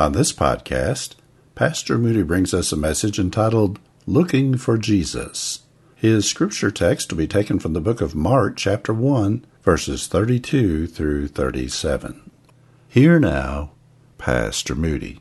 On this podcast, Pastor Moody brings us a message entitled Looking for Jesus. His scripture text will be taken from the book of Mark, chapter 1, verses 32 through 37. Here now, Pastor Moody.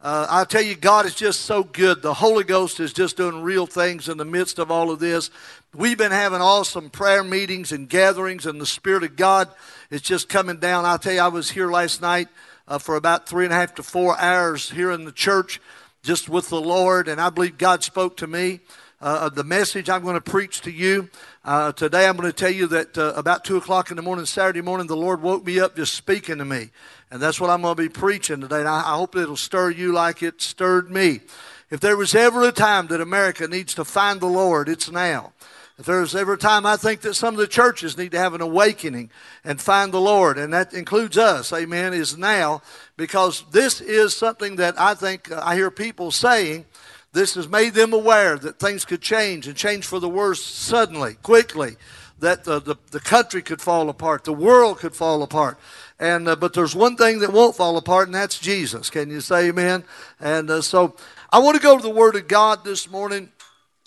Uh, I tell you, God is just so good. The Holy Ghost is just doing real things in the midst of all of this. We've been having awesome prayer meetings and gatherings, and the Spirit of God is just coming down. I'll tell you, I was here last night uh, for about three and a half to four hours here in the church, just with the Lord, and I believe God spoke to me. Uh, the message I'm going to preach to you uh, today, I'm going to tell you that uh, about 2 o'clock in the morning, Saturday morning, the Lord woke me up just speaking to me. And that's what I'm going to be preaching today. And I, I hope it'll stir you like it stirred me. If there was ever a time that America needs to find the Lord, it's now. If there's ever a time I think that some of the churches need to have an awakening and find the Lord, and that includes us, amen, is now, because this is something that I think uh, I hear people saying this has made them aware that things could change and change for the worse suddenly, quickly, that the, the, the country could fall apart, the world could fall apart. And, uh, but there's one thing that won't fall apart, and that's Jesus. Can you say amen? And uh, so I want to go to the Word of God this morning,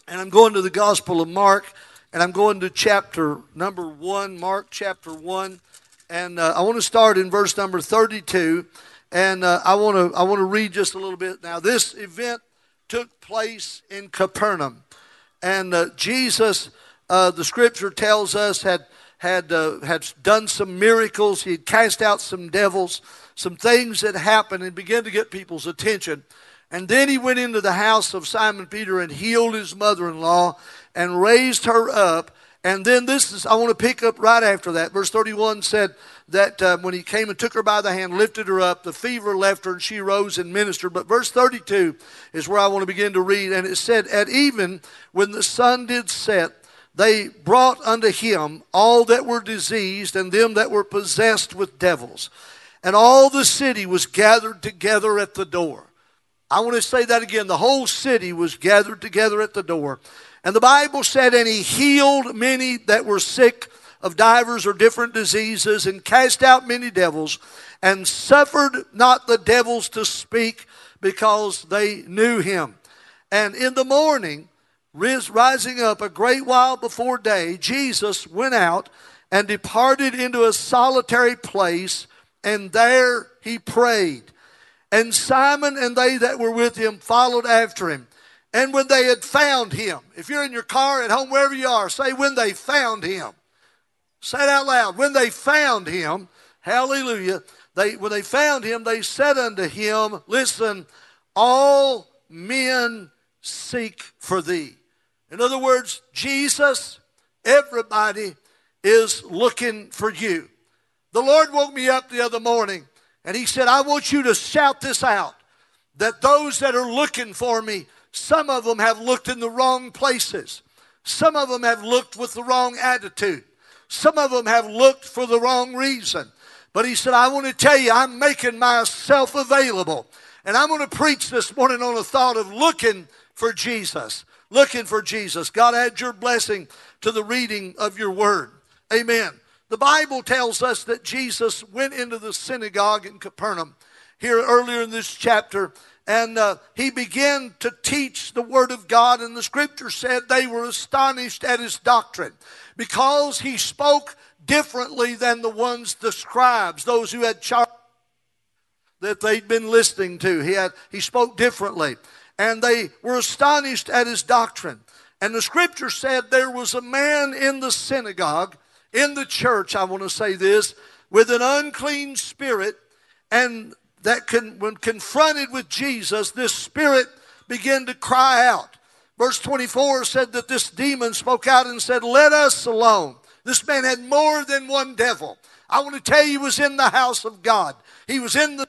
and I'm going to the Gospel of Mark, and I'm going to chapter number one, Mark chapter one. And uh, I want to start in verse number 32. And uh, I want to I want to read just a little bit now. This event took place in Capernaum. And uh, Jesus, uh, the scripture tells us, had, had, uh, had done some miracles. He had cast out some devils, some things that happened and began to get people's attention. And then he went into the house of Simon Peter and healed his mother in law and raised her up. And then this is, I want to pick up right after that. Verse 31 said, that uh, when he came and took her by the hand, lifted her up, the fever left her, and she rose and ministered. But verse 32 is where I want to begin to read. And it said, At even when the sun did set, they brought unto him all that were diseased and them that were possessed with devils. And all the city was gathered together at the door. I want to say that again. The whole city was gathered together at the door. And the Bible said, And he healed many that were sick of divers or different diseases and cast out many devils and suffered not the devils to speak because they knew him. And in the morning, rising up a great while before day, Jesus went out and departed into a solitary place, and there he prayed. And Simon and they that were with him followed after him. And when they had found him, if you're in your car at home, wherever you are, say, when they found him. Say it out loud. When they found him, hallelujah, they, when they found him, they said unto him, Listen, all men seek for thee. In other words, Jesus, everybody is looking for you. The Lord woke me up the other morning and He said, I want you to shout this out that those that are looking for me, some of them have looked in the wrong places, some of them have looked with the wrong attitude. Some of them have looked for the wrong reason. But he said, I want to tell you, I'm making myself available. And I'm going to preach this morning on the thought of looking for Jesus. Looking for Jesus. God, add your blessing to the reading of your word. Amen. The Bible tells us that Jesus went into the synagogue in Capernaum here earlier in this chapter and uh, he began to teach the word of God and the scripture said they were astonished at his doctrine because he spoke differently than the ones the scribes those who had charged that they'd been listening to. He had he spoke differently and they were astonished at his doctrine. And the scripture said there was a man in the synagogue in the church i want to say this with an unclean spirit and that can, when confronted with jesus this spirit began to cry out Verse 24 said that this demon spoke out and said, Let us alone. This man had more than one devil. I want to tell you, he was in the house of God. He was in the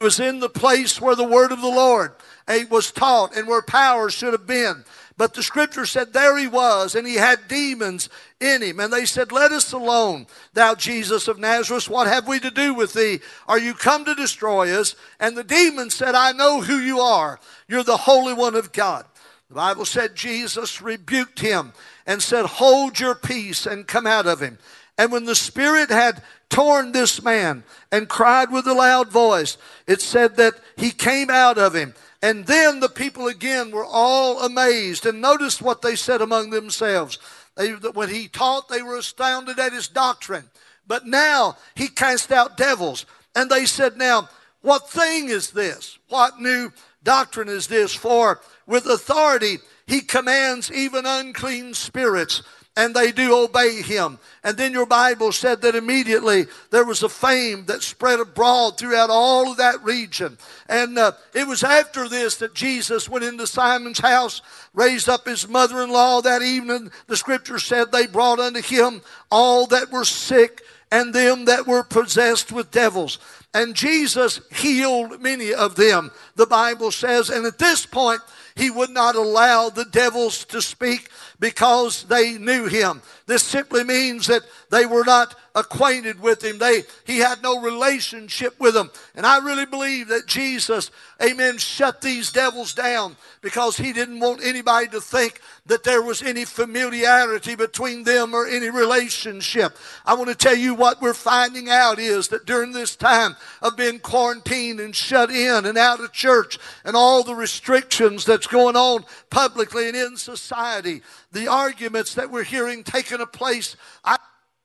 was in the place where the word of the Lord eh, was taught and where power should have been. But the scripture said there he was, and he had demons in him. And they said, Let us alone, thou Jesus of Nazareth. What have we to do with thee? Are you come to destroy us? And the demon said, I know who you are. You're the Holy One of God. The Bible said Jesus rebuked him and said, Hold your peace and come out of him. And when the Spirit had torn this man and cried with a loud voice, it said that he came out of him and then the people again were all amazed. And noticed what they said among themselves. They, when he taught, they were astounded at his doctrine. But now he cast out devils. And they said, Now, what thing is this? What new doctrine is this? For with authority he commands even unclean spirits and they do obey him. And then your Bible said that immediately there was a fame that spread abroad throughout all of that region. And uh, it was after this that Jesus went into Simon's house, raised up his mother in law that evening. The scripture said they brought unto him all that were sick and them that were possessed with devils. And Jesus healed many of them, the Bible says. And at this point, he would not allow the devils to speak because they knew him. This simply means that they were not acquainted with him. They, he had no relationship with them. And I really believe that Jesus, amen, shut these devils down because he didn't want anybody to think that there was any familiarity between them or any relationship. I want to tell you what we're finding out is that during this time of being quarantined and shut in and out of church and all the restrictions that's going on publicly and in society, the arguments that we're hearing taking a place.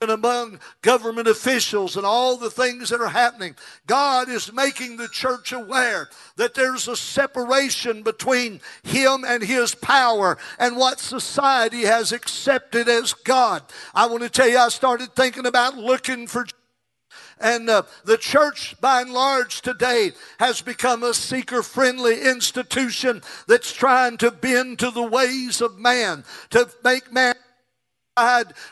Among government officials and all the things that are happening. God is making the church aware that there's a separation between Him and His power and what society has accepted as God. I want to tell you, I started thinking about looking for. And uh, the church, by and large, today has become a seeker friendly institution that's trying to bend to the ways of man, to make man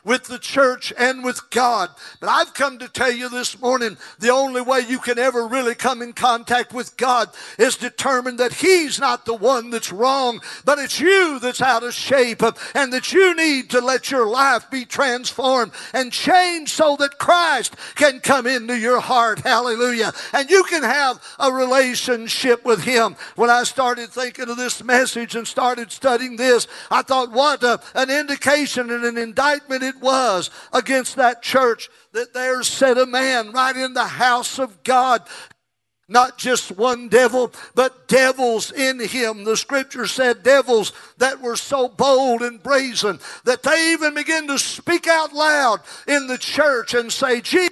with the church and with God. But I've come to tell you this morning the only way you can ever really come in contact with God is determine that He's not the one that's wrong, but it's you that's out of shape and that you need to let your life be transformed and changed so that Christ can come into your heart. Hallelujah. And you can have a relationship with Him. When I started thinking of this message and started studying this, I thought, what a, an indication and an indictment it was against that church that there sat a man right in the house of God not just one devil, but devils in him. The scripture said devils that were so bold and brazen that they even begin to speak out loud in the church and say, Jesus,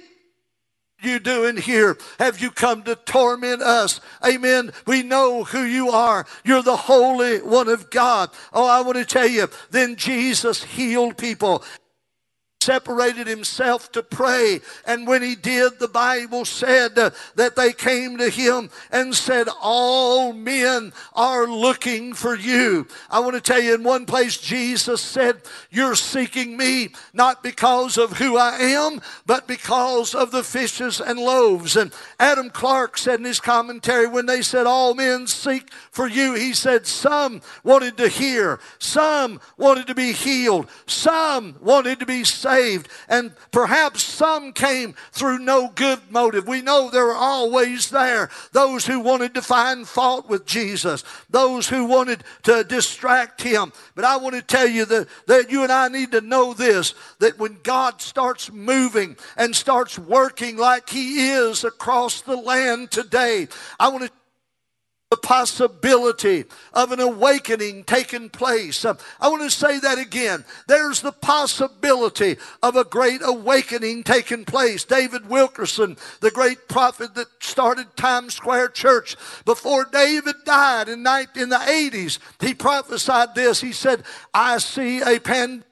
you doing here? Have you come to torment us? Amen. We know who you are. You're the Holy One of God. Oh, I want to tell you, then Jesus healed people separated himself to pray. And when he did, the Bible said that they came to him and said, All men are looking for you. I want to tell you, in one place, Jesus said, You're seeking me not because of who I am, but because of the fishes and loaves. And Adam Clarke said in his commentary, when they said, All men seek for you, he said, Some wanted to hear, some wanted to be healed, some wanted to be saved saved. And perhaps some came through no good motive. We know there were always there those who wanted to find fault with Jesus, those who wanted to distract him. But I want to tell you that, that you and I need to know this that when God starts moving and starts working like he is across the land today, I want to possibility of an awakening taking place. I want to say that again. There's the possibility of a great awakening taking place. David Wilkerson, the great prophet that started Times Square Church, before David died in, in the 80s, he prophesied this. He said, I see a pandemic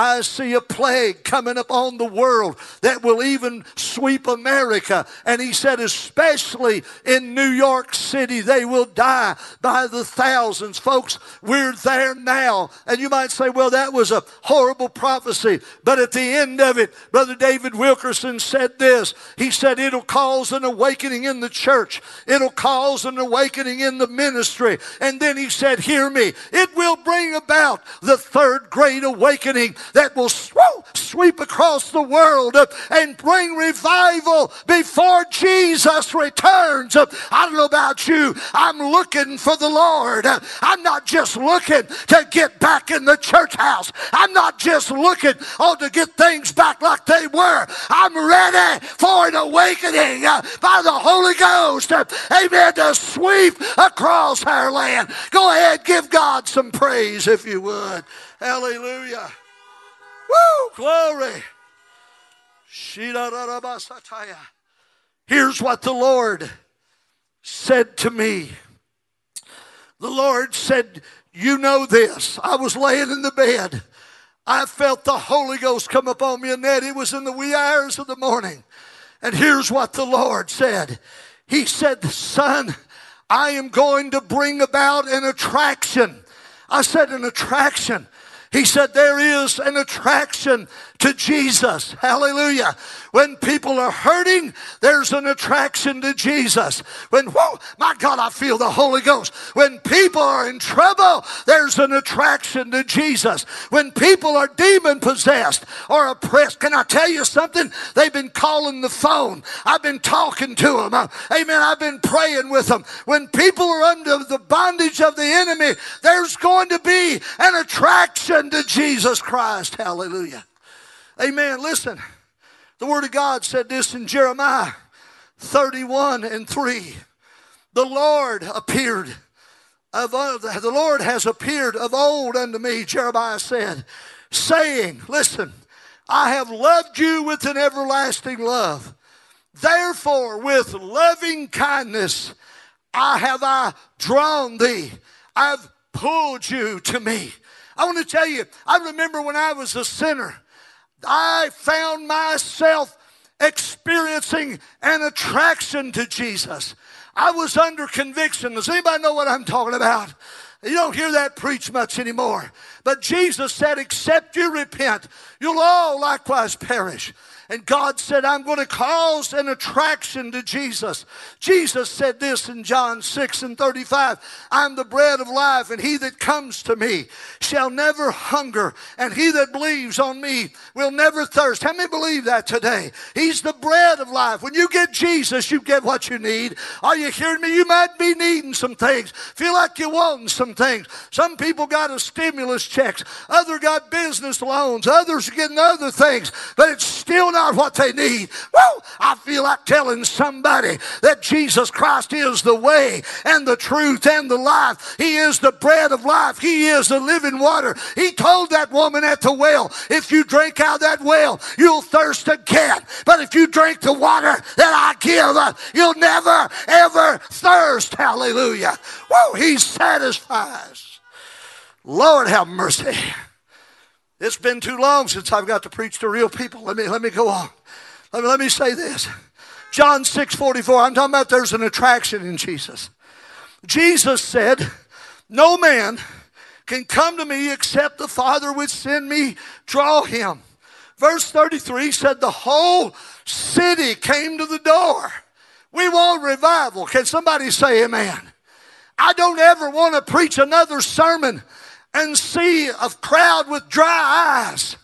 I see a plague coming upon the world that will even sweep America. And he said, especially in New York City, they will die by the thousands. Folks, we're there now. And you might say, well, that was a horrible prophecy. But at the end of it, Brother David Wilkerson said this. He said, it'll cause an awakening in the church. It'll cause an awakening in the ministry. And then he said, hear me. It will bring about the third great awakening that will sweep across the world and bring revival before Jesus returns. I don't know about you. I'm looking for the Lord. I'm not just looking to get back in the church house. I'm not just looking oh, to get things back like they were. I'm ready for an awakening by the Holy Ghost. Amen. To sweep across our land. Go ahead, give God some praise if you would. Hallelujah. Glory. Here's what the Lord said to me. The Lord said, You know this. I was laying in the bed. I felt the Holy Ghost come upon me, and that it was in the wee hours of the morning. And here's what the Lord said He said, Son, I am going to bring about an attraction. I said, An attraction. He said, There is an attraction to Jesus. Hallelujah. When people are hurting, there's an attraction to Jesus. When, whoa, my God, I feel the Holy Ghost. When people are in trouble, there's an attraction to Jesus. When people are demon possessed or oppressed, can I tell you something? They've been calling the phone. I've been talking to them. Uh, amen. I've been praying with them. When people are under the bondage of the enemy, there's going to be an attraction to Jesus Christ. Hallelujah. Amen. Listen, the Word of God said this in Jeremiah 31 and 3. The Lord appeared. Of, uh, the Lord has appeared of old unto me, Jeremiah said, saying, Listen, I have loved you with an everlasting love. Therefore, with loving kindness, I have I drawn thee. I've pulled you to me. I want to tell you, I remember when I was a sinner. I found myself experiencing an attraction to Jesus. I was under conviction. Does anybody know what I'm talking about? You don't hear that preached much anymore. But Jesus said, Except you repent, you'll all likewise perish. And God said, I'm going to cause an attraction to Jesus. Jesus said this in John 6 and 35 I'm the bread of life, and he that comes to me shall never hunger, and he that believes on me will never thirst. How many believe that today? He's the bread of life. When you get Jesus, you get what you need. Are you hearing me? You might be needing some things, feel like you're wanting some things. Some people got a stimulus checks, other got business loans, others are getting other things, but it's still not not what they need. I feel like telling somebody that Jesus Christ is the way and the truth and the life. He is the bread of life. He is the living water. He told that woman at the well, if you drink out of that well, you'll thirst again. But if you drink the water that I give, uh, you'll never, ever thirst. Hallelujah. Whoa, he satisfies. Lord have mercy. It's been too long since I've got to preach to real people. Let me, let me go on. Let me, let me say this. John 6 44, I'm talking about there's an attraction in Jesus. Jesus said, No man can come to me except the Father which send me draw him. Verse 33 said, The whole city came to the door. We want revival. Can somebody say amen? I don't ever want to preach another sermon and see a crowd with dry eyes.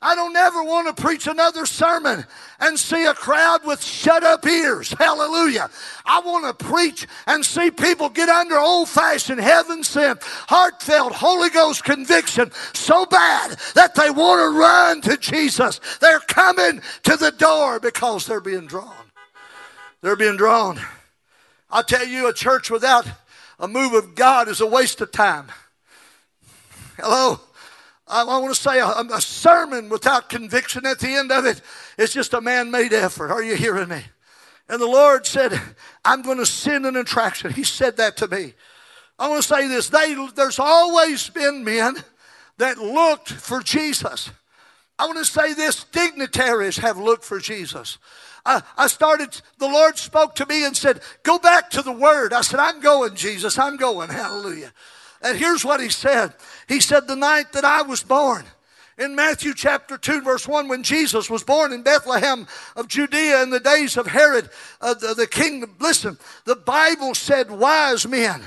I don't ever want to preach another sermon and see a crowd with shut up ears. Hallelujah. I want to preach and see people get under old fashioned heaven sent, heartfelt Holy Ghost conviction so bad that they want to run to Jesus. They're coming to the door because they're being drawn. They're being drawn. I tell you, a church without a move of God is a waste of time. Hello? I, want to say a, a sermon without conviction at the end of it. it is just a man made effort. Are you hearing me? And the Lord said, I'm going to send an attraction. He said that to me. I want to say this. They, there's always been men that looked for Jesus. I want to say this dignitaries have looked for Jesus. I, I started, the Lord spoke to me and said, Go back to the Word. I said, I'm going, Jesus, I'm going. Hallelujah. And here's what He said. He said, The night that I was born, in Matthew chapter 2, verse 1, when Jesus was born in Bethlehem of Judea in the days of Herod, uh, the, the king, listen, the Bible said wise men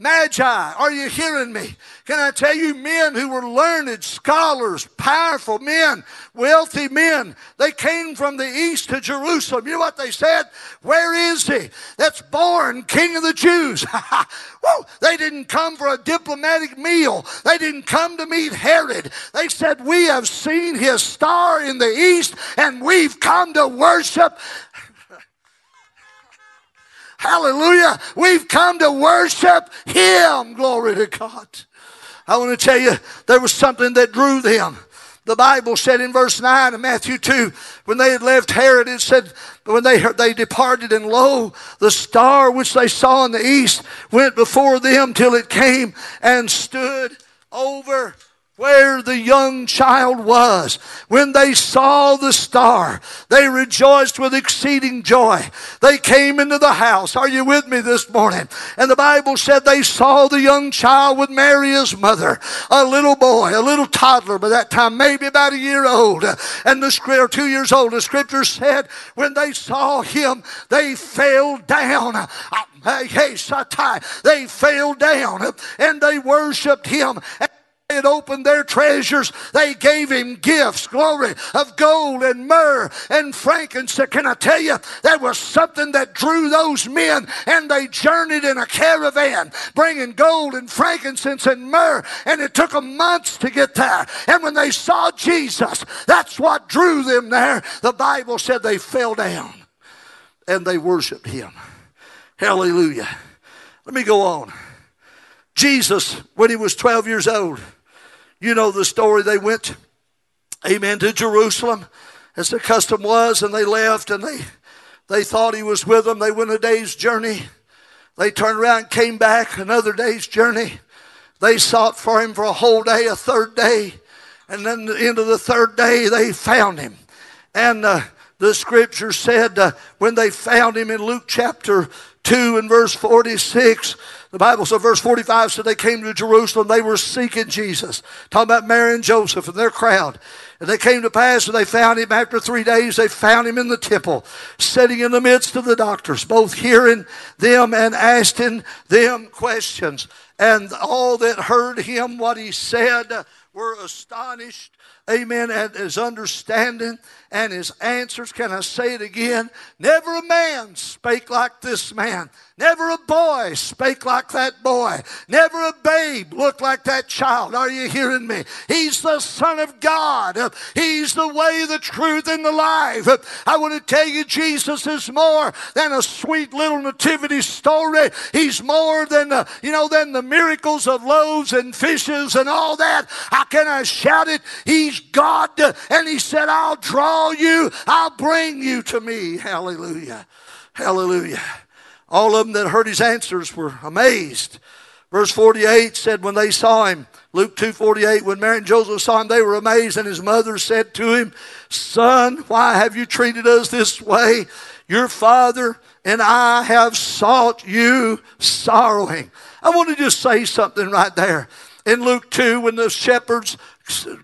Magi, are you hearing me? Can I tell you, men who were learned, scholars, powerful men, wealthy men, they came from the east to Jerusalem. You know what they said? Where is he? That's born King of the Jews. They didn't come for a diplomatic meal. They didn't come to meet Herod. They said, We have seen his star in the east and we've come to worship Hallelujah. We've come to worship Him. Glory to God. I want to tell you, there was something that drew them. The Bible said in verse 9 of Matthew 2, when they had left Herod, it said, when they, they departed, and lo, the star which they saw in the east went before them till it came and stood over where the young child was. When they saw the star, they rejoiced with exceeding joy. They came into the house. Are you with me this morning? And the Bible said they saw the young child with Mary, his mother, a little boy, a little toddler by that time, maybe about a year old, and the scripture, two years old. The scripture said when they saw him, they fell down. Ah, Satai. They fell down and they worshiped him had opened their treasures, they gave him gifts, glory, of gold and myrrh and frankincense. Can I tell you, there was something that drew those men, and they journeyed in a caravan, bringing gold and frankincense and myrrh, and it took them months to get there. And when they saw Jesus, that's what drew them there. The Bible said they fell down and they worshiped him. Hallelujah. Let me go on. Jesus, when he was 12 years old, you know the story. They went, amen, to Jerusalem as the custom was, and they left and they, they thought he was with them. They went a day's journey. They turned around, came back another day's journey. They sought for him for a whole day, a third day. And then the end of the third day, they found him. And uh, the scripture said uh, when they found him in Luke chapter 2 and verse 46, the Bible said, verse 45 said they came to Jerusalem. They were seeking Jesus. Talking about Mary and Joseph and their crowd. And they came to pass and they found him after three days. They found him in the temple, sitting in the midst of the doctors, both hearing them and asking them questions. And all that heard him, what he said, were astonished amen, at his understanding and his answers. Can I say it again? Never a man spake like this man. Never a boy spake like that boy. Never a babe looked like that child. Are you hearing me? He's the Son of God. He's the way, the truth, and the life. I want to tell you, Jesus is more than a sweet little nativity story. He's more than, the, you know, than the miracles of loaves and fishes and all that. How can I shout it? He's God. And He said, I'll draw you. I'll bring you to me. Hallelujah. Hallelujah. All of them that heard his answers were amazed. Verse 48 said, when they saw him, Luke 2.48, when Mary and Joseph saw him, they were amazed, and his mother said to him, Son, why have you treated us this way? Your father and I have sought you sorrowing. I want to just say something right there. In Luke 2, when the shepherds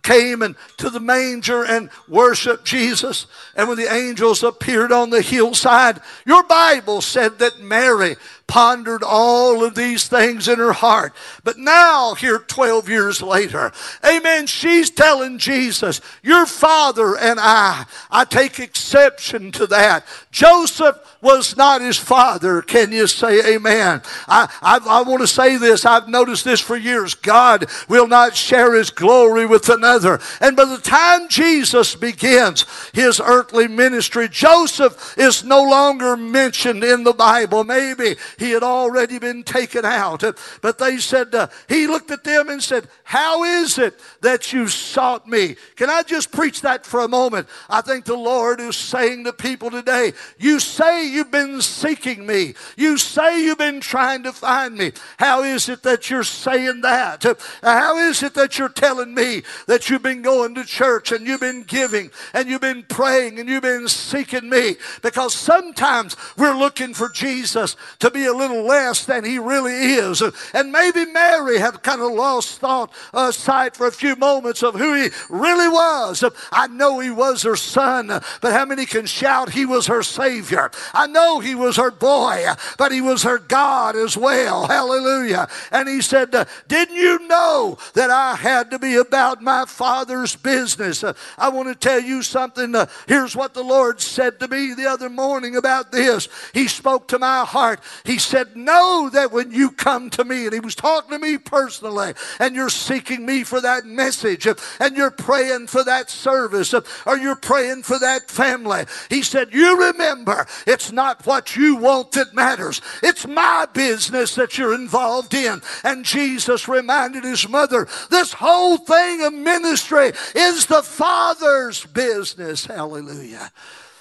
came and to the manger and worshiped Jesus. And when the angels appeared on the hillside, your Bible said that Mary pondered all of these things in her heart. But now, here 12 years later, amen, she's telling Jesus, Your father and I, I take exception to that. Joseph was not his father. Can you say amen? I, I, I want to say this. I've noticed this for years. God will not share his glory with another. And by the time Jesus begins his earthly ministry, Joseph is no longer mentioned in the Bible. Maybe he had already been taken out. But they said, uh, he looked at them and said, How is it that you sought me? Can I just preach that for a moment? I think the Lord is saying to people today, You say you've been seeking me. You say you've been trying to find me. How is it that you're saying that? How is it that you're telling me that you've been going to church and you've been giving and you've been praying and you've been seeking me? Because sometimes we're looking for Jesus to be a little less than he really is. And maybe Mary had kind of lost thought uh, sight for a few moments of who he really was. I know he was her son, but how many can shout he was her Savior? I know he was her boy, but he was her God as well. Hallelujah. And he said, Didn't you know that I had to be about my Father's business? I want to tell you something. Here's what the Lord said to me the other morning about this. He spoke to my heart. He said, Know that when you come to me, and he was talking to me personally, and you're seeking me for that message, and you're praying for that service, or you're praying for that family. He said, You remember, it's not what you want that matters, it's my business that you're involved in. And Jesus reminded his mother, This whole thing of ministry is the Father's business. Hallelujah.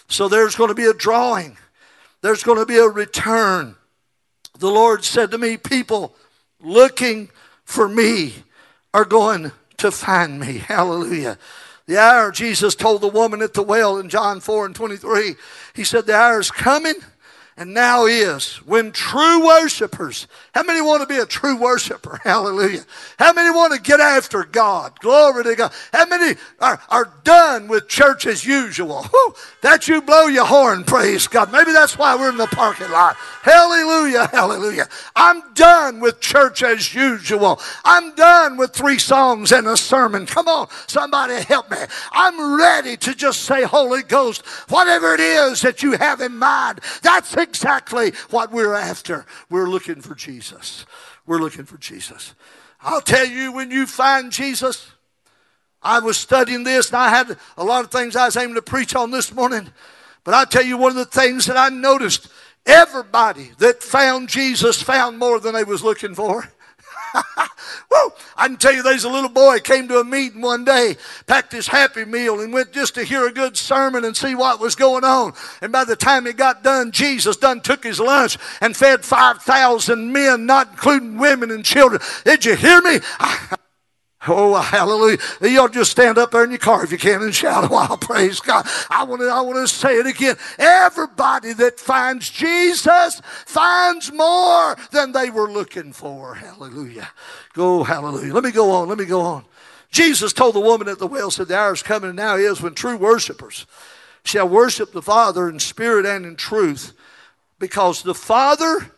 So there's going to be a drawing, there's going to be a return. The Lord said to me, People looking for me are going to find me. Hallelujah. The hour, Jesus told the woman at the well in John 4 and 23, He said, The hour is coming and now is when true worshipers, how many want to be a true worshiper? Hallelujah. How many want to get after God? Glory to God. How many are, are done with church as usual? Whew, that you blow your horn, praise God. Maybe that's why we're in the parking lot. Hallelujah, hallelujah. I'm done with church as usual. I'm done with three songs and a sermon. Come on, somebody help me. I'm ready to just say, Holy Ghost, whatever it is that you have in mind, that's exactly what we're after. We're looking for Jesus. We're looking for Jesus. I'll tell you, when you find Jesus, I was studying this and I had a lot of things I was aiming to preach on this morning. But I'll tell you, one of the things that I noticed everybody that found Jesus found more than they was looking for. Woo! I can tell you there's a little boy came to a meeting one day, packed his happy meal, and went just to hear a good sermon and see what was going on. And by the time he got done, Jesus done took his lunch and fed 5,000 men, not including women and children. Did you hear me? Oh, hallelujah. You ought to just stand up there in your car if you can and shout a while. Praise God. I want to, I want to say it again. Everybody that finds Jesus finds more than they were looking for. Hallelujah. Go, hallelujah. Let me go on. Let me go on. Jesus told the woman at the well, said, The hour is coming and now is when true worshipers shall worship the Father in spirit and in truth, because the Father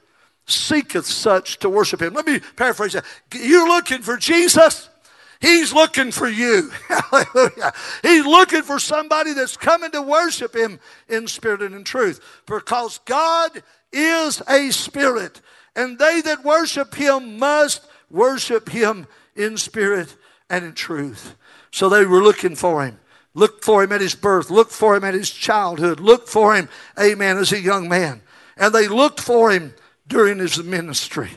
seeketh such to worship him. Let me paraphrase that. You're looking for Jesus? He's looking for you. Hallelujah. He's looking for somebody that's coming to worship Him in spirit and in truth. Because God is a spirit, and they that worship Him must worship Him in spirit and in truth. So they were looking for Him. Look for Him at His birth. Look for Him at His childhood. Look for Him, amen, as a young man. And they looked for Him during His ministry.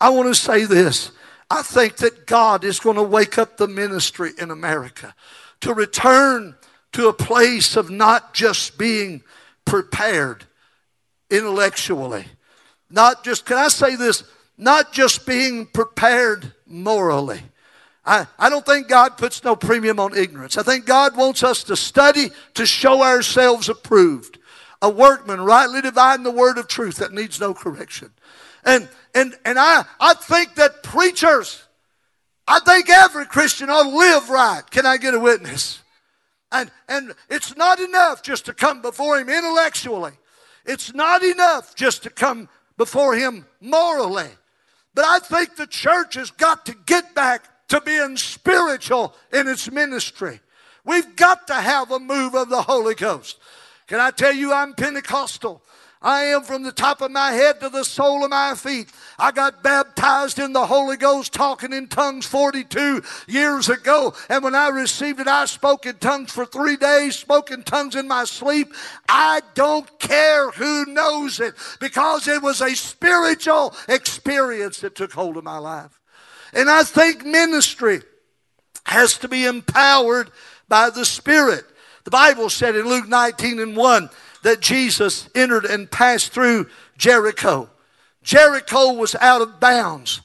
I want to say this. I think that God is going to wake up the ministry in America to return to a place of not just being prepared intellectually, not just, can I say this, not just being prepared morally. I, I don't think God puts no premium on ignorance. I think God wants us to study to show ourselves approved, a workman rightly dividing the word of truth that needs no correction. And and, and I, I think that preachers, I think every Christian ought to live right. Can I get a witness? And, and it's not enough just to come before Him intellectually. It's not enough just to come before Him morally. But I think the church has got to get back to being spiritual in its ministry. We've got to have a move of the Holy Ghost. Can I tell you, I'm Pentecostal. I am from the top of my head to the sole of my feet. I got baptized in the Holy Ghost talking in tongues 42 years ago. And when I received it, I spoke in tongues for three days, spoke in tongues in my sleep. I don't care who knows it because it was a spiritual experience that took hold of my life. And I think ministry has to be empowered by the Spirit. The Bible said in Luke 19 and 1 that Jesus entered and passed through Jericho. Jericho was out of bounds.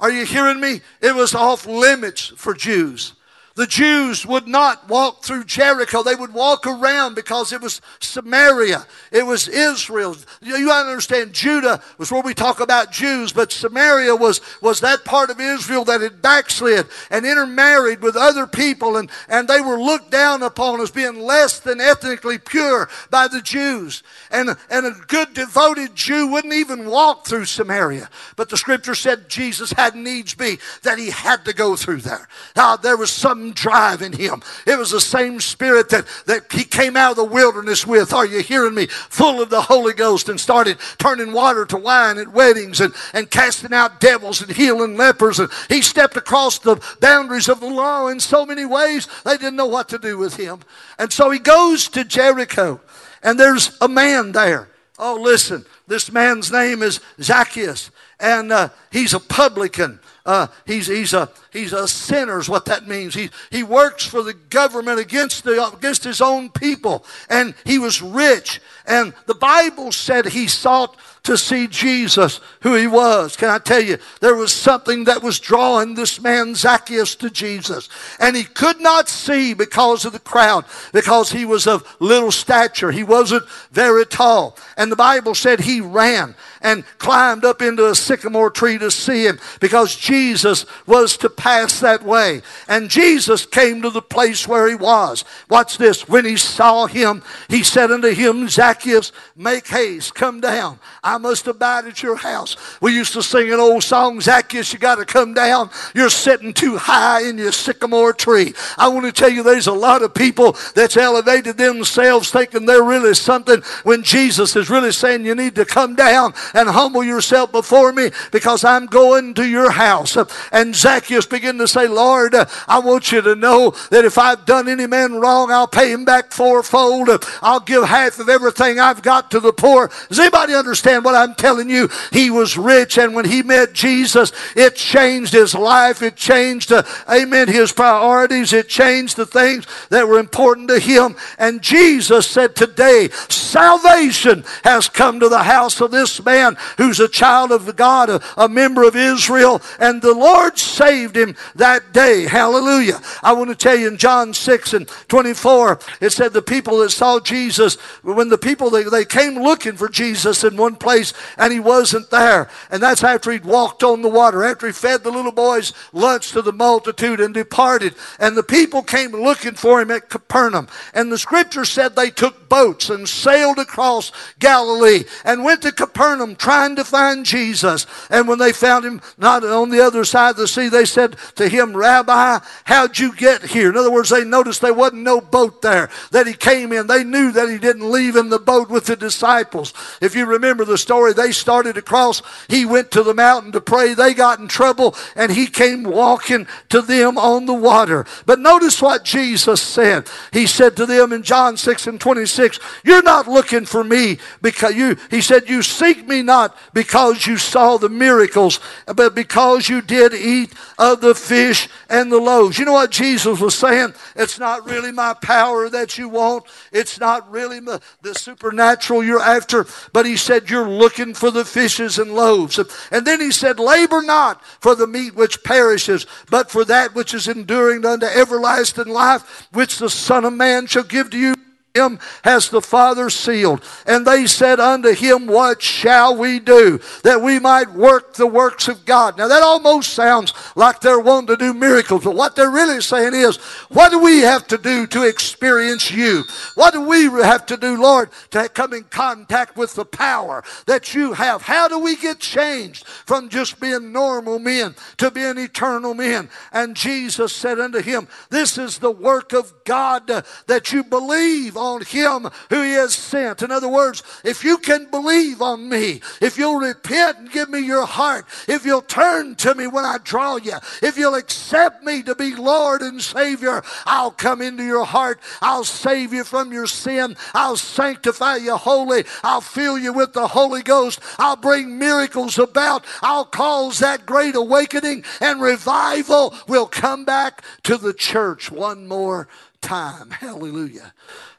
Are you hearing me? It was off limits for Jews. The Jews would not walk through Jericho. They would walk around because it was Samaria. It was Israel. You understand, Judah was where we talk about Jews, but Samaria was, was that part of Israel that had backslid and intermarried with other people, and, and they were looked down upon as being less than ethnically pure by the Jews. And, and a good devoted Jew wouldn't even walk through Samaria. But the scripture said Jesus had needs be that he had to go through there. Now, there was some drive in him. It was the same spirit that, that he came out of the wilderness with. Are you hearing me? Full of the Holy Ghost and started turning water to wine at weddings and, and casting out devils and healing lepers. And he stepped across the boundaries of the law in so many ways, they didn't know what to do with him. And so he goes to Jericho, and there's a man there. Oh, listen, this man's name is Zacchaeus, and uh, he's a publican. Uh, he's, he's, a, he's a sinner, is what that means. He, he works for the government against, the, against his own people. And he was rich. And the Bible said he sought to see Jesus, who he was. Can I tell you, there was something that was drawing this man Zacchaeus to Jesus. And he could not see because of the crowd, because he was of little stature. He wasn't very tall. And the Bible said he ran and climbed up into a sycamore tree to see him because Jesus was to pass that way. And Jesus came to the place where he was. Watch this. When he saw him, he said unto him, Zacchaeus, make haste, come down. I must abide at your house. We used to sing an old song, Zacchaeus, you got to come down. You're sitting too high in your sycamore tree. I want to tell you, there's a lot of people that's elevated themselves thinking they're really something when Jesus is really saying you need to come down and humble yourself before me because I'm going to your house. And Zacchaeus began to say, Lord, I want you to know that if I've done any man wrong, I'll pay him back fourfold. I'll give half of everything I've got to the poor. Does anybody understand what I'm telling you? He was rich, and when he met Jesus, it changed his life. It changed, uh, amen, his priorities. It changed the things that were important to him. And Jesus said, Today, salvation has come to the house of this man man who's a child of God, a, a member of Israel, and the Lord saved him that day. Hallelujah. I want to tell you in John 6 and 24, it said the people that saw Jesus, when the people, they, they came looking for Jesus in one place and he wasn't there. And that's after he'd walked on the water, after he fed the little boys lunch to the multitude and departed. And the people came looking for him at Capernaum. And the scripture said they took boats and sailed across Galilee and went to Capernaum trying to find Jesus. And when they found him not on the other side of the sea, they said to him, Rabbi, how'd you get here? In other words, they noticed there wasn't no boat there that he came in. They knew that he didn't leave in the boat with the disciples. If you remember the story, they started across. He went to the mountain to pray. They got in trouble and he came walking to them on the water. But notice what Jesus said. He said to them in John 6 and 26, You're not looking for me because you, he said, You seek me not because you saw the miracles, but because you did eat of the fish and the loaves. You know what Jesus was saying? It's not really my power that you want, it's not really the supernatural you're after, but he said, You're looking for the fishes and loaves. And then he said, Labor not for the meat which perishes, but for that which is enduring unto everlasting life, which the Son of Man shall give to you him has the Father sealed. And they said unto him, What shall we do that we might work the works of God? Now that almost sounds like they're wanting to do miracles, but what they're really saying is, What do we have to do to experience you? What do we have to do, Lord, to come in contact with the power that you have? How do we get changed from just being normal men to being eternal men? And Jesus said unto him, This is the work of God that you believe on him who he has sent. In other words, if you can believe on me, if you'll repent and give me your heart, if you'll turn to me when I draw you, if you'll accept me to be Lord and Savior, I'll come into your heart. I'll save you from your sin. I'll sanctify you holy. I'll fill you with the Holy Ghost. I'll bring miracles about. I'll cause that great awakening and revival will come back to the church one more time. Hallelujah.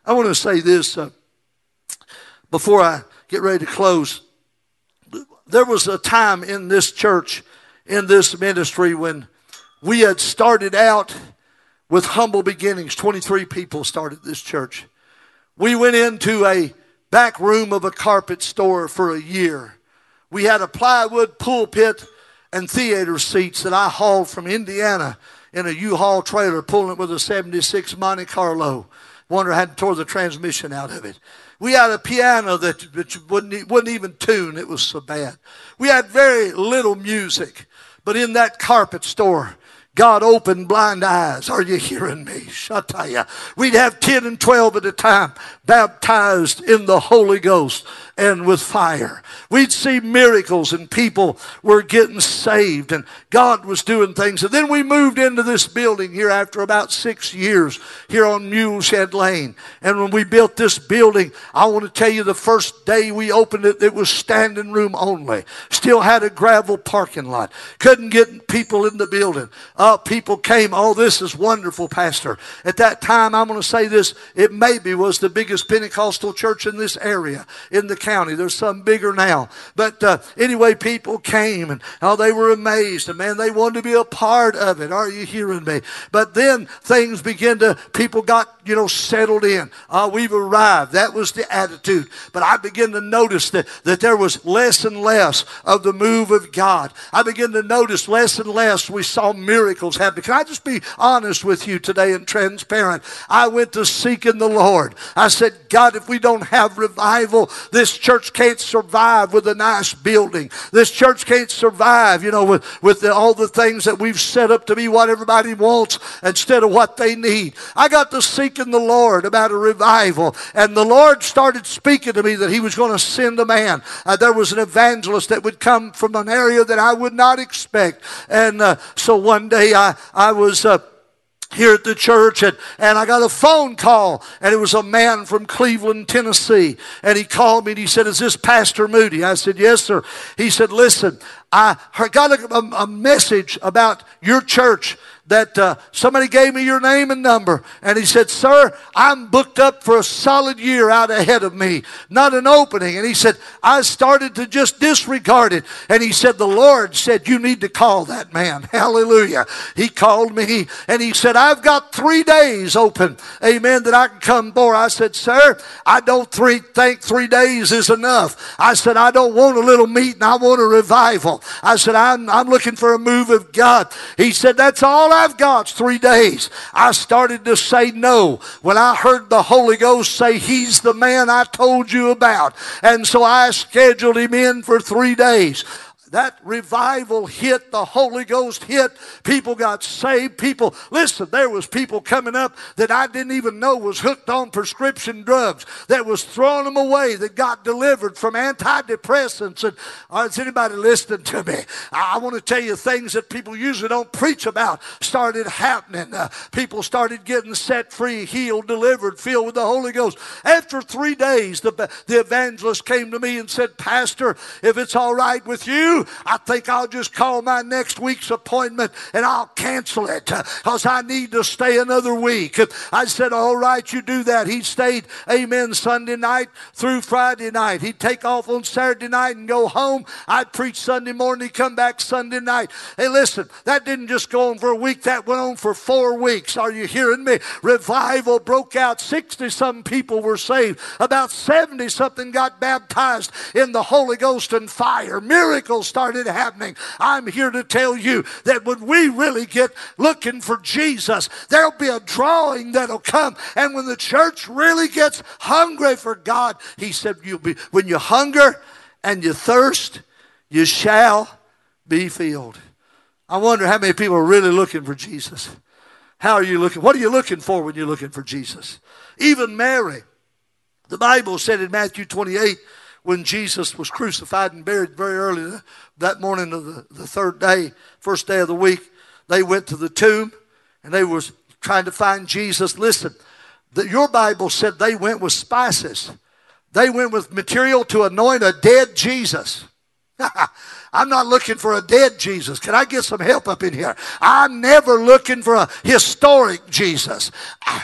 I want to say this uh, before I get ready to close. There was a time in this church, in this ministry, when we had started out with humble beginnings. 23 people started this church. We went into a back room of a carpet store for a year. We had a plywood pulpit and theater seats that I hauled from Indiana in a U-Haul trailer, pulling it with a 76 Monte Carlo. Wonder I hadn't tore the transmission out of it. We had a piano that, that wouldn't, wouldn't even tune. It was so bad. We had very little music. But in that carpet store, God opened blind eyes. Are you hearing me? Shataya. We'd have 10 and 12 at a time baptized in the Holy Ghost and with fire. We'd see miracles and people were getting saved and God was doing things. And then we moved into this building here after about six years here on Muleshed Lane. And when we built this building, I want to tell you the first day we opened it, it was standing room only. Still had a gravel parking lot. Couldn't get people in the building. Uh, people came, oh, this is wonderful, Pastor. At that time, I'm going to say this, it maybe was the biggest Pentecostal church in this area, in the county. There's some bigger now. But uh, anyway, people came and oh, they were amazed. And man, they wanted to be a part of it. Are you hearing me? But then things began to, people got, you know, settled in. Uh, we've arrived. That was the attitude. But I began to notice that, that there was less and less of the move of God. I began to notice less and less we saw miracles happen. Can I just be honest with you today and transparent? I went to seeking the Lord. I said, God, if we don't have revival, this this church can't survive with a nice building. This church can't survive, you know, with, with the, all the things that we've set up to be what everybody wants instead of what they need. I got to seeking the Lord about a revival, and the Lord started speaking to me that He was going to send a man. Uh, there was an evangelist that would come from an area that I would not expect. And uh, so one day I, I was. Uh, here at the church and, and I got a phone call and it was a man from Cleveland, Tennessee. And he called me and he said, is this Pastor Moody? I said, yes, sir. He said, listen, I got a, a, a message about your church that uh, somebody gave me your name and number. And he said, Sir, I'm booked up for a solid year out ahead of me, not an opening. And he said, I started to just disregard it. And he said, The Lord said, You need to call that man. Hallelujah. He called me and he said, I've got three days open, amen, that I can come for. I said, Sir, I don't three, think three days is enough. I said, I don't want a little meeting, I want a revival. I said, I'm, I'm looking for a move of God. He said, That's all I've got three days. I started to say no when I heard the Holy Ghost say, He's the man I told you about. And so I scheduled him in for three days that revival hit, the Holy Ghost hit, people got saved. People, listen, there was people coming up that I didn't even know was hooked on prescription drugs, that was throwing them away, that got delivered from antidepressants. And uh, is anybody listening to me? I, I want to tell you things that people usually don't preach about started happening. Uh, people started getting set free, healed, delivered, filled with the Holy Ghost. After three days, the, the evangelist came to me and said, Pastor, if it's all right with you, I think I'll just call my next week's appointment and I'll cancel it uh, because I need to stay another week. I said, All right, you do that. He stayed, amen, Sunday night through Friday night. He'd take off on Saturday night and go home. I'd preach Sunday morning, he'd come back Sunday night. Hey, listen, that didn't just go on for a week, that went on for four weeks. Are you hearing me? Revival broke out. 60 some people were saved. About 70 something got baptized in the Holy Ghost and fire. Miracles started happening. I'm here to tell you that when we really get looking for Jesus, there'll be a drawing that'll come. And when the church really gets hungry for God, he said, You'll be when you hunger and you thirst, you shall be filled. I wonder how many people are really looking for Jesus. How are you looking? What are you looking for when you're looking for Jesus? Even Mary, The Bible said in Matthew 28, when Jesus was crucified and buried very early that morning of the, the third day, first day of the week, they went to the tomb and they was trying to find Jesus. Listen, the, your Bible said they went with spices. They went with material to anoint a dead Jesus. I'm not looking for a dead Jesus. Can I get some help up in here? I'm never looking for a historic Jesus.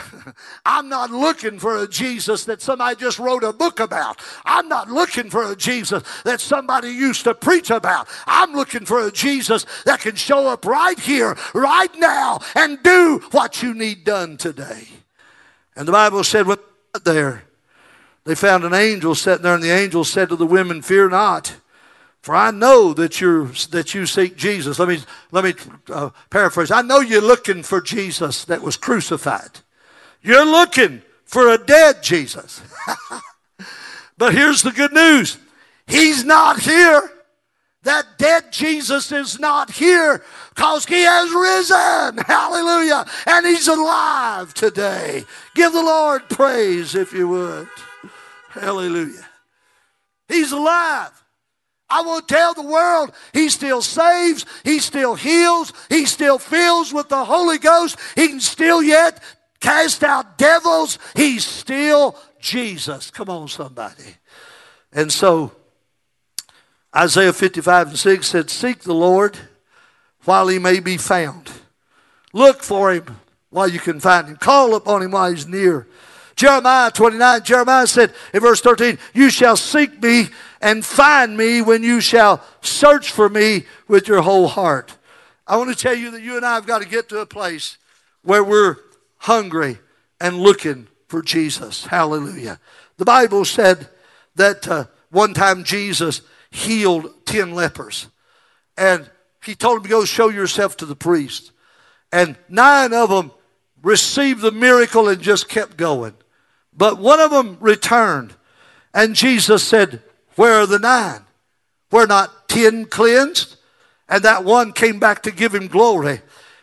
I'm not looking for a Jesus that somebody just wrote a book about. I'm not looking for a Jesus that somebody used to preach about. I'm looking for a Jesus that can show up right here, right now, and do what you need done today. And the Bible said, when there, they found an angel sitting there, and the angel said to the women, Fear not. For I know that you that you seek Jesus. Let me let me uh, paraphrase. I know you're looking for Jesus that was crucified. You're looking for a dead Jesus. but here's the good news. He's not here. That dead Jesus is not here because he has risen. Hallelujah. And he's alive today. Give the Lord praise if you would. Hallelujah. He's alive. I will tell the world he still saves, he still heals, he still fills with the Holy Ghost, he can still yet cast out devils. He's still Jesus. Come on, somebody. And so Isaiah 55 and 6 said, Seek the Lord while he may be found. Look for him while you can find him. Call upon him while he's near. Jeremiah 29, Jeremiah said in verse 13, You shall seek me and find me when you shall search for me with your whole heart. I want to tell you that you and I have got to get to a place where we're hungry and looking for Jesus. Hallelujah. The Bible said that uh, one time Jesus healed 10 lepers. And he told them to go show yourself to the priest. And nine of them received the miracle and just kept going. But one of them returned. And Jesus said, Where are the nine? Were not ten cleansed? And that one came back to give him glory.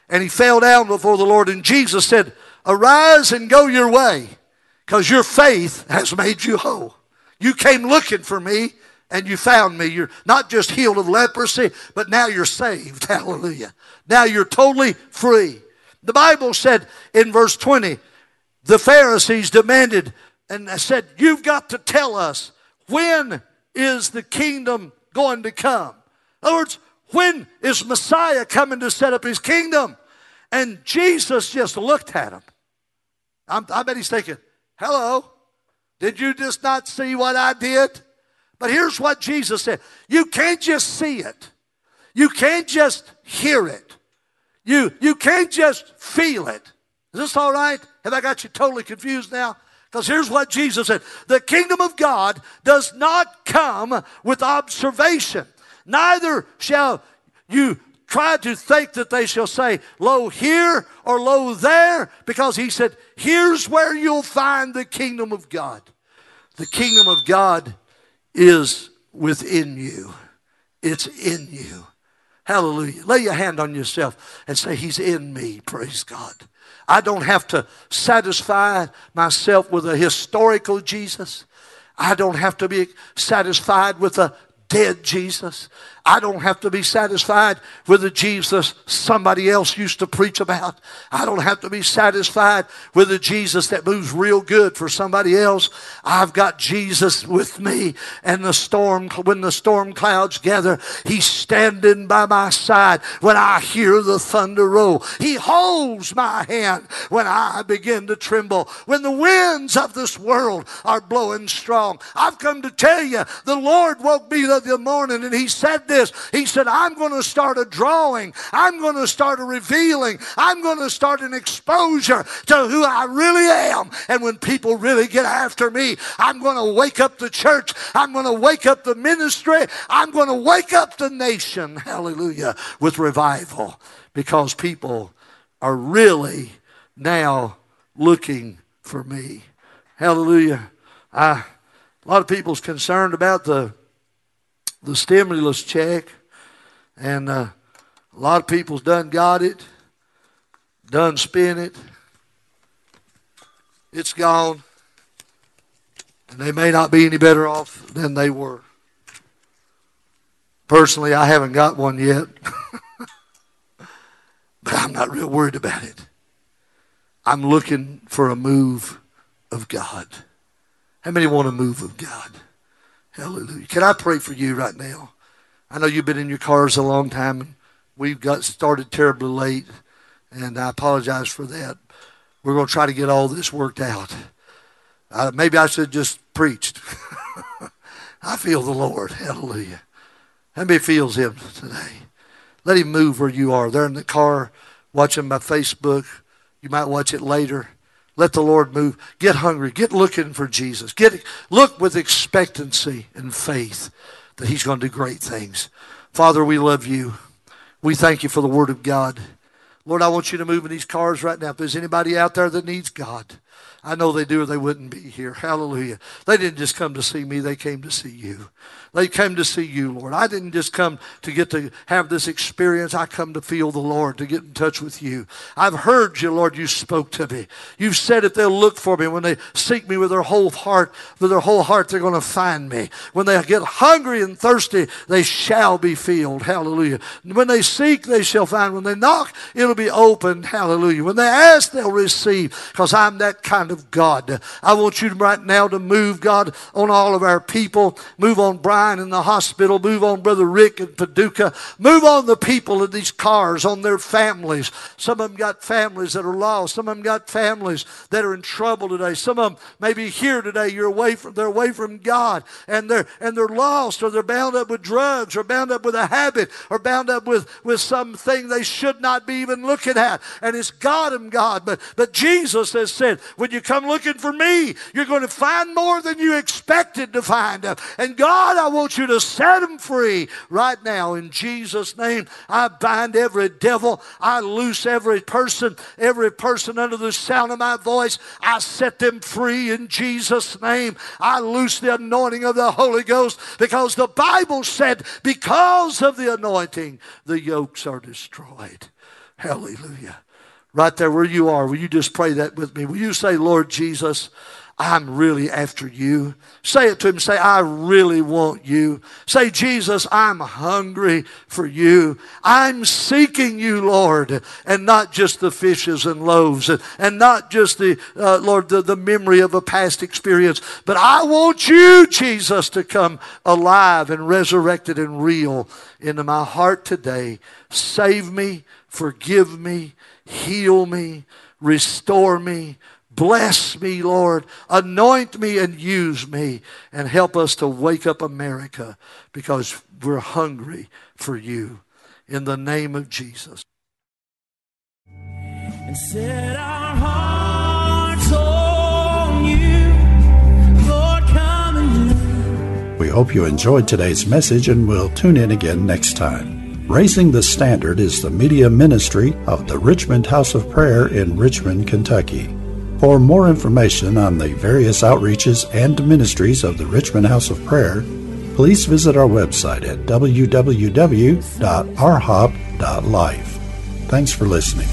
And he fell down before the Lord. And Jesus said, Arise and go your way, because your faith has made you whole. You came looking for me, and you found me. You're not just healed of leprosy, but now you're saved. Hallelujah. Now you're totally free. The Bible said in verse 20, the Pharisees demanded and said, You've got to tell us when is the kingdom going to come? In other words, when is Messiah coming to set up his kingdom? And Jesus just looked at him. I'm, I bet he's thinking, Hello, did you just not see what I did? But here's what Jesus said You can't just see it, you can't just hear it, you, you can't just feel it. Is this all right? Have I got you totally confused now? Because here's what Jesus said The kingdom of God does not come with observation, neither shall you try to think that they shall say, Lo here or lo there, because he said, Here's where you'll find the kingdom of God. The kingdom of God is within you, it's in you. Hallelujah. Lay your hand on yourself and say, He's in me. Praise God. I don't have to satisfy myself with a historical Jesus. I don't have to be satisfied with a dead Jesus. I don't have to be satisfied with the Jesus somebody else used to preach about. I don't have to be satisfied with the Jesus that moves real good for somebody else. I've got Jesus with me and the storm, when the storm clouds gather, he's standing by my side when I hear the thunder roll. He holds my hand when I begin to tremble. When the winds of this world are blowing strong. I've come to tell you, the Lord woke me the other morning and he said this this. He said, I'm going to start a drawing. I'm going to start a revealing. I'm going to start an exposure to who I really am. And when people really get after me, I'm going to wake up the church. I'm going to wake up the ministry. I'm going to wake up the nation. Hallelujah. With revival. Because people are really now looking for me. Hallelujah. I, a lot of people's concerned about the the stimulus check, and uh, a lot of people's done got it, done spent it. It's gone. And they may not be any better off than they were. Personally, I haven't got one yet. but I'm not real worried about it. I'm looking for a move of God. How many want a move of God? Hallelujah. Can I pray for you right now? I know you've been in your cars a long time we've got started terribly late, and I apologize for that. We're going to try to get all this worked out. Uh, maybe I should just preached. I feel the Lord. Hallelujah. How many feels Him today? Let Him move where you are. They're in the car watching my Facebook. You might watch it later. Let the Lord move. Get hungry. Get looking for Jesus. Get look with expectancy and faith that He's going to do great things. Father, we love you. We thank you for the Word of God. Lord, I want you to move in these cars right now. If there's anybody out there that needs God, I know they do or they wouldn't be here. Hallelujah. They didn't just come to see me, they came to see you. They came to see you, Lord. I didn't just come to get to have this experience. I come to feel the Lord, to get in touch with you. I've heard you, Lord. You spoke to me. You've said if they'll look for me, when they seek me with their whole heart, with their whole heart, they're going to find me. When they get hungry and thirsty, they shall be filled. Hallelujah. When they seek, they shall find. When they knock, it'll be opened. Hallelujah. When they ask, they'll receive because I'm that kind of God. I want you right now to move, God, on all of our people. Move on Brian in the hospital. Move on Brother Rick and Paducah. Move on the people in these cars, on their families. Some of them got families that are lost. Some of them got families that are in trouble today. Some of them may be here today. You're away from, they're away from God and they're, and they're lost or they're bound up with drugs or bound up with a habit or bound up with, with something they should not be even looking at. And it's God and God. But, but Jesus has said, when you come looking for me, you're going to find more than you expected to find. And God, I want you to set them free right now in Jesus' name. I bind every devil. I loose every person, every person under the sound of my voice. I set them free in Jesus' name. I loose the anointing of the Holy Ghost because the Bible said, because of the anointing, the yokes are destroyed. Hallelujah. Right there where you are, will you just pray that with me? Will you say, Lord Jesus, I'm really after you. Say it to him. Say, I really want you. Say, Jesus, I'm hungry for you. I'm seeking you, Lord, and not just the fishes and loaves and, and not just the, uh, Lord, the, the memory of a past experience, but I want you, Jesus, to come alive and resurrected and real into my heart today. Save me, forgive me, heal me, restore me Bless me, Lord. Anoint me and use me and help us to wake up America because we're hungry for you. In the name of Jesus. And set our hearts on you. Lord, come and We hope you enjoyed today's message and will tune in again next time. Raising the Standard is the media ministry of the Richmond House of Prayer in Richmond, Kentucky. For more information on the various outreaches and ministries of the Richmond House of Prayer, please visit our website at www.rhop.life. Thanks for listening.